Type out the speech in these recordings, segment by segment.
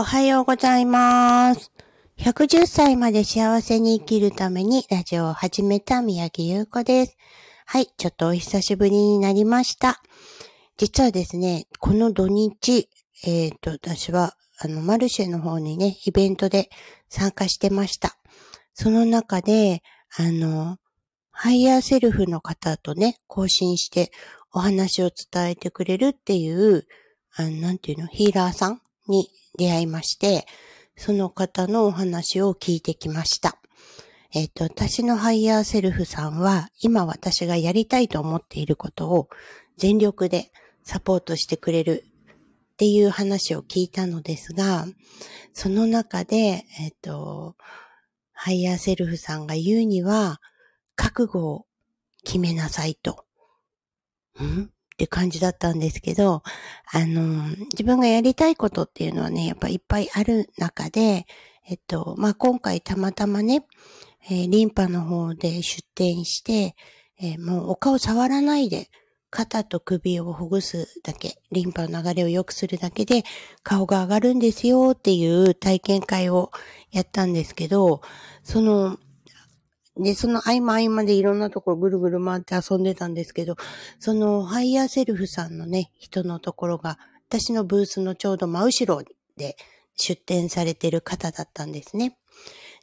おはようございます。110歳まで幸せに生きるためにラジオを始めた宮城優子です。はい、ちょっとお久しぶりになりました。実はですね、この土日、えっ、ー、と、私は、あの、マルシェの方にね、イベントで参加してました。その中で、あの、ハイヤーセルフの方とね、交信してお話を伝えてくれるっていう、あなんていうの、ヒーラーさんに出会いまして、その方のお話を聞いてきました。えっ、ー、と、私のハイヤーセルフさんは、今私がやりたいと思っていることを全力でサポートしてくれるっていう話を聞いたのですが、その中で、えっ、ー、と、ハイヤーセルフさんが言うには、覚悟を決めなさいと。ん？って感じだったんですけど、あの、自分がやりたいことっていうのはね、やっぱいっぱいある中で、えっと、まあ、今回たまたまね、えー、リンパの方で出店して、えー、もうお顔触らないで、肩と首をほぐすだけ、リンパの流れを良くするだけで顔が上がるんですよっていう体験会をやったんですけど、そので、その合間合間でいろんなところぐるぐる回って遊んでたんですけど、そのハイヤーセルフさんのね、人のところが、私のブースのちょうど真後ろで出店されてる方だったんですね。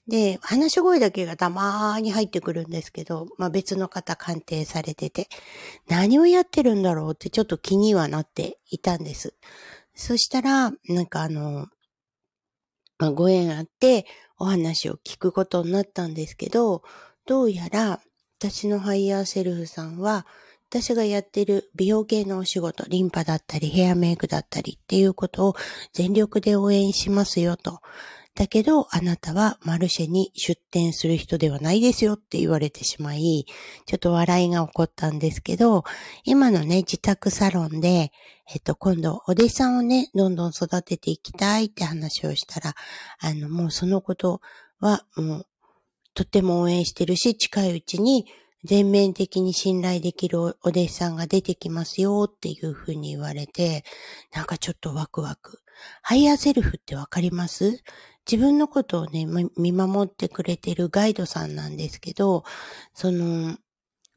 で、話し声だけがたまーに入ってくるんですけど、まあ別の方鑑定されてて、何をやってるんだろうってちょっと気にはなっていたんです。そしたら、なんかあの、まあ、ご縁あって、お話を聞くことになったんですけど、どうやら私のハイヤーセルフさんは、私がやってる美容系のお仕事、リンパだったりヘアメイクだったりっていうことを全力で応援しますよと。だけど、あなたはマルシェに出店する人ではないですよって言われてしまい、ちょっと笑いが起こったんですけど、今のね、自宅サロンで、えっと、今度、お弟子さんをね、どんどん育てていきたいって話をしたら、あの、もうそのことは、もう、とっても応援してるし、近いうちに全面的に信頼できるお弟子さんが出てきますよっていうふうに言われて、なんかちょっとワクワク。ハイヤーセルフってわかります？自分のことをね、見守ってくれてるガイドさんなんですけど、その、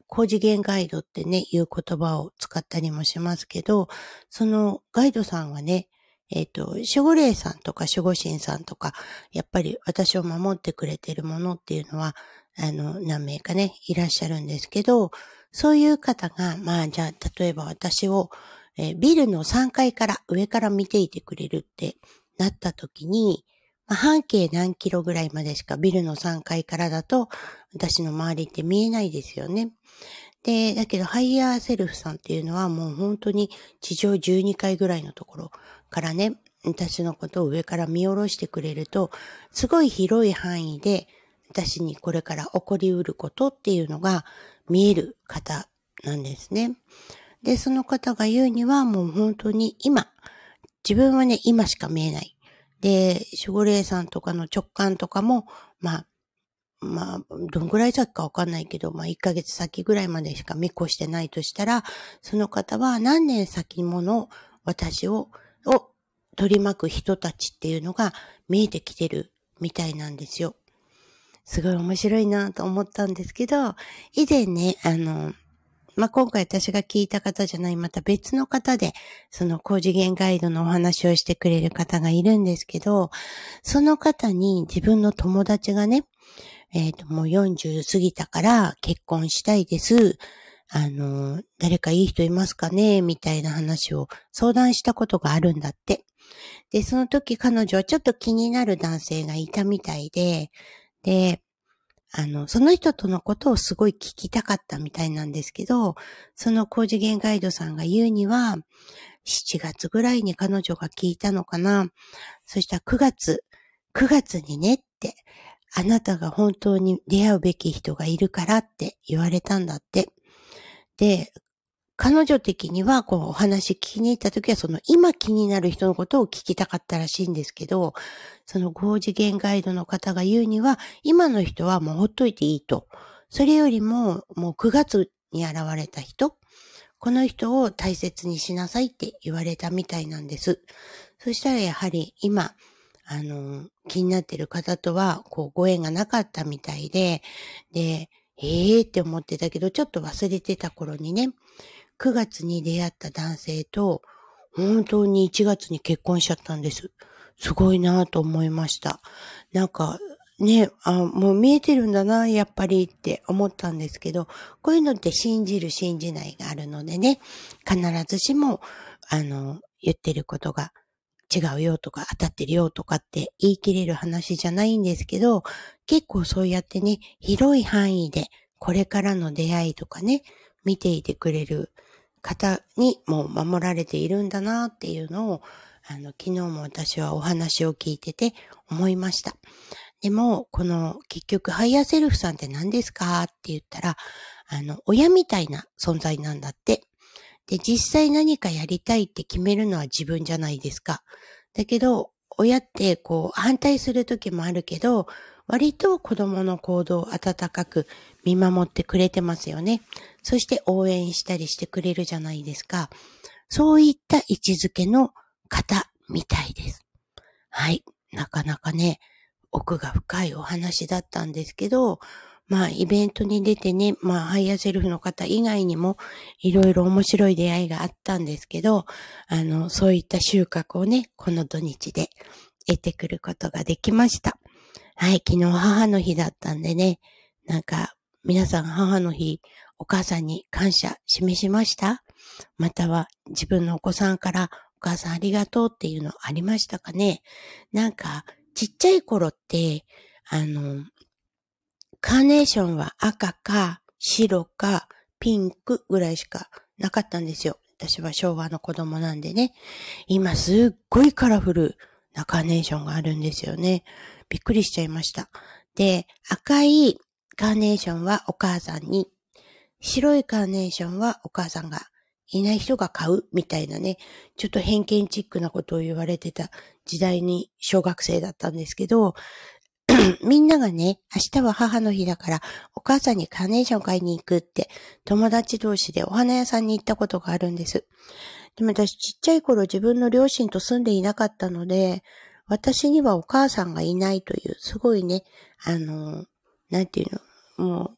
高次元ガイドってね、いう言葉を使ったりもしますけど、そのガイドさんはね、えっ、ー、と、守護霊さんとか守護神さんとか、やっぱり私を守ってくれてるものっていうのは、あの、何名かね、いらっしゃるんですけど、そういう方が、まあ、じゃあ、例えば私を、えー、ビルの3階から上から見ていてくれるってなった時に、半径何キロぐらいまでしかビルの3階からだと、私の周りって見えないですよね。で、だけど、ハイヤーセルフさんっていうのはもう本当に地上12階ぐらいのところからね、私のことを上から見下ろしてくれると、すごい広い範囲で、私にこれから起こりうることっていうのが見える方なんですね。で、その方が言うにはもう本当に今、自分はね、今しか見えない。で、守護霊さんとかの直感とかも、まあ、まあ、どんぐらい先かわかんないけど、まあ、1ヶ月先ぐらいまでしか見越してないとしたら、その方は何年先もの私を、を取り巻く人たちっていうのが見えてきてるみたいなんですよ。すごい面白いなと思ったんですけど、以前ね、あの、まあ、今回私が聞いた方じゃない、また別の方で、その高次元ガイドのお話をしてくれる方がいるんですけど、その方に自分の友達がね、えっ、ー、と、もう40過ぎたから結婚したいです。あの、誰かいい人いますかね？みたいな話を相談したことがあるんだって。で、その時彼女はちょっと気になる男性がいたみたいで、で、あの、その人とのことをすごい聞きたかったみたいなんですけど、その高次元ガイドさんが言うには、7月ぐらいに彼女が聞いたのかな。そしたら9月、9月にねって、あなたが本当に出会うべき人がいるからって言われたんだって。で、彼女的には、こう、お話聞きに行った時は、その今気になる人のことを聞きたかったらしいんですけど、その5次元ガイドの方が言うには、今の人はもうほっといていいと。それよりも、もう9月に現れた人、この人を大切にしなさいって言われたみたいなんです。そしたらやはり今、あの、気になってる方とは、こう、ご縁がなかったみたいで、で、ええー、って思ってたけど、ちょっと忘れてた頃にね、9月に出会った男性と、本当に1月に結婚しちゃったんです。すごいなと思いました。なんか、ね、あ、もう見えてるんだな、やっぱりって思ったんですけど、こういうのって信じる信じないがあるのでね、必ずしも、あの、言ってることが違うよとか当たってるよとかって言い切れる話じゃないんですけど、結構そうやってね、広い範囲でこれからの出会いとかね、見ていてくれる方にも守られているんだなっていうのを、あの、昨日も私はお話を聞いてて思いました。でも、この結局ハイヤーセルフさんって何ですかって言ったら、あの、親みたいな存在なんだって。で、実際何かやりたいって決めるのは自分じゃないですか。だけど、親ってこう反対する時もあるけど、割と子供の行動を温かく見守ってくれてますよね。そして応援したりしてくれるじゃないですか。そういった位置づけの方みたいです。はい。なかなかね、奥が深いお話だったんですけど、まあ、イベントに出てね、まあ、ハイヤーセルフの方以外にも、いろいろ面白い出会いがあったんですけど、あの、そういった収穫をね、この土日で得てくることができました。はい、昨日母の日だったんでね、なんか、皆さん母の日、お母さんに感謝示しました？または自分のお子さんからお母さんありがとうっていうのありましたかね？なんか、ちっちゃい頃って、あの、カーネーションは赤か白かピンクぐらいしかなかったんですよ。私は昭和の子供なんでね。今すっごいカラフルなカーネーションがあるんですよね。びっくりしちゃいました。で、赤いカーネーションはお母さんに、白いカーネーションはお母さんがいない人が買うみたいなね、ちょっと偏見チックなことを言われてた時代に小学生だったんですけど、みんながね、明日は母の日だからお母さんにカーネーション買いに行くって友達同士でお花屋さんに行ったことがあるんです。でも私ちっちゃい頃自分の両親と住んでいなかったので、私にはお母さんがいないという、すごいね、あの、なんていうの、もう、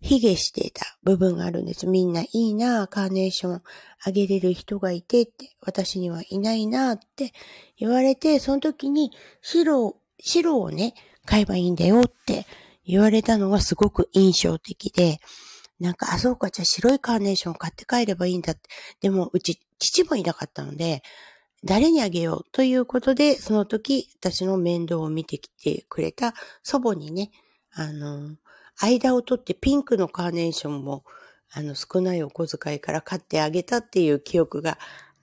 卑下していた部分があるんです。みんないいなカーネーションあげれる人がいてって、私にはいないなって言われて、その時に白、白をね、買えばいいんだよって言われたのがすごく印象的で、なんか、あ、そうか、じゃあ白いカーネーション買って帰ればいいんだって。でも、うち、父もいなかったので、誰にあげようということで、その時、私の面倒を見てきてくれた祖母にね、あの、間を取ってピンクのカーネーションも、あの、少ないお小遣いから買ってあげたっていう記憶が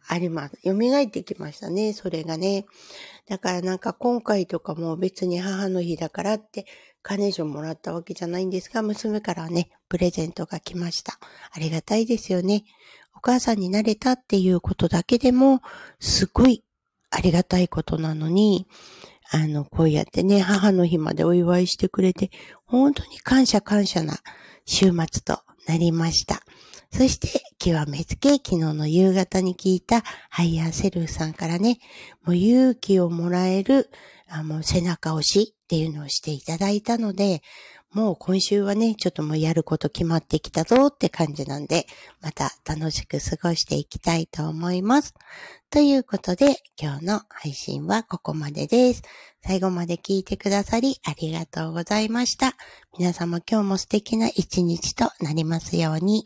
あります。蘇ってきましたね、それがね。だからなんか今回とかも別に母の日だからってカーネーションもらったわけじゃないんですが、娘からね、プレゼントが来ました。ありがたいですよね。お母さんになれたっていうことだけでも、すごいありがたいことなのに、あの、こうやってね、母の日までお祝いしてくれて、本当に感謝感謝な週末となりました。そして、極めつけ昨日の夕方に聞いたハイヤーセルフさんからね、もう勇気をもらえる、あの、背中押しっていうのをしていただいたので、もう今週はね、ちょっともうやること決まってきたぞって感じなんで、また楽しく過ごしていきたいと思います。ということで、今日の配信はここまでです。最後まで聞いてくださりありがとうございました。皆様今日も素敵な一日となりますように。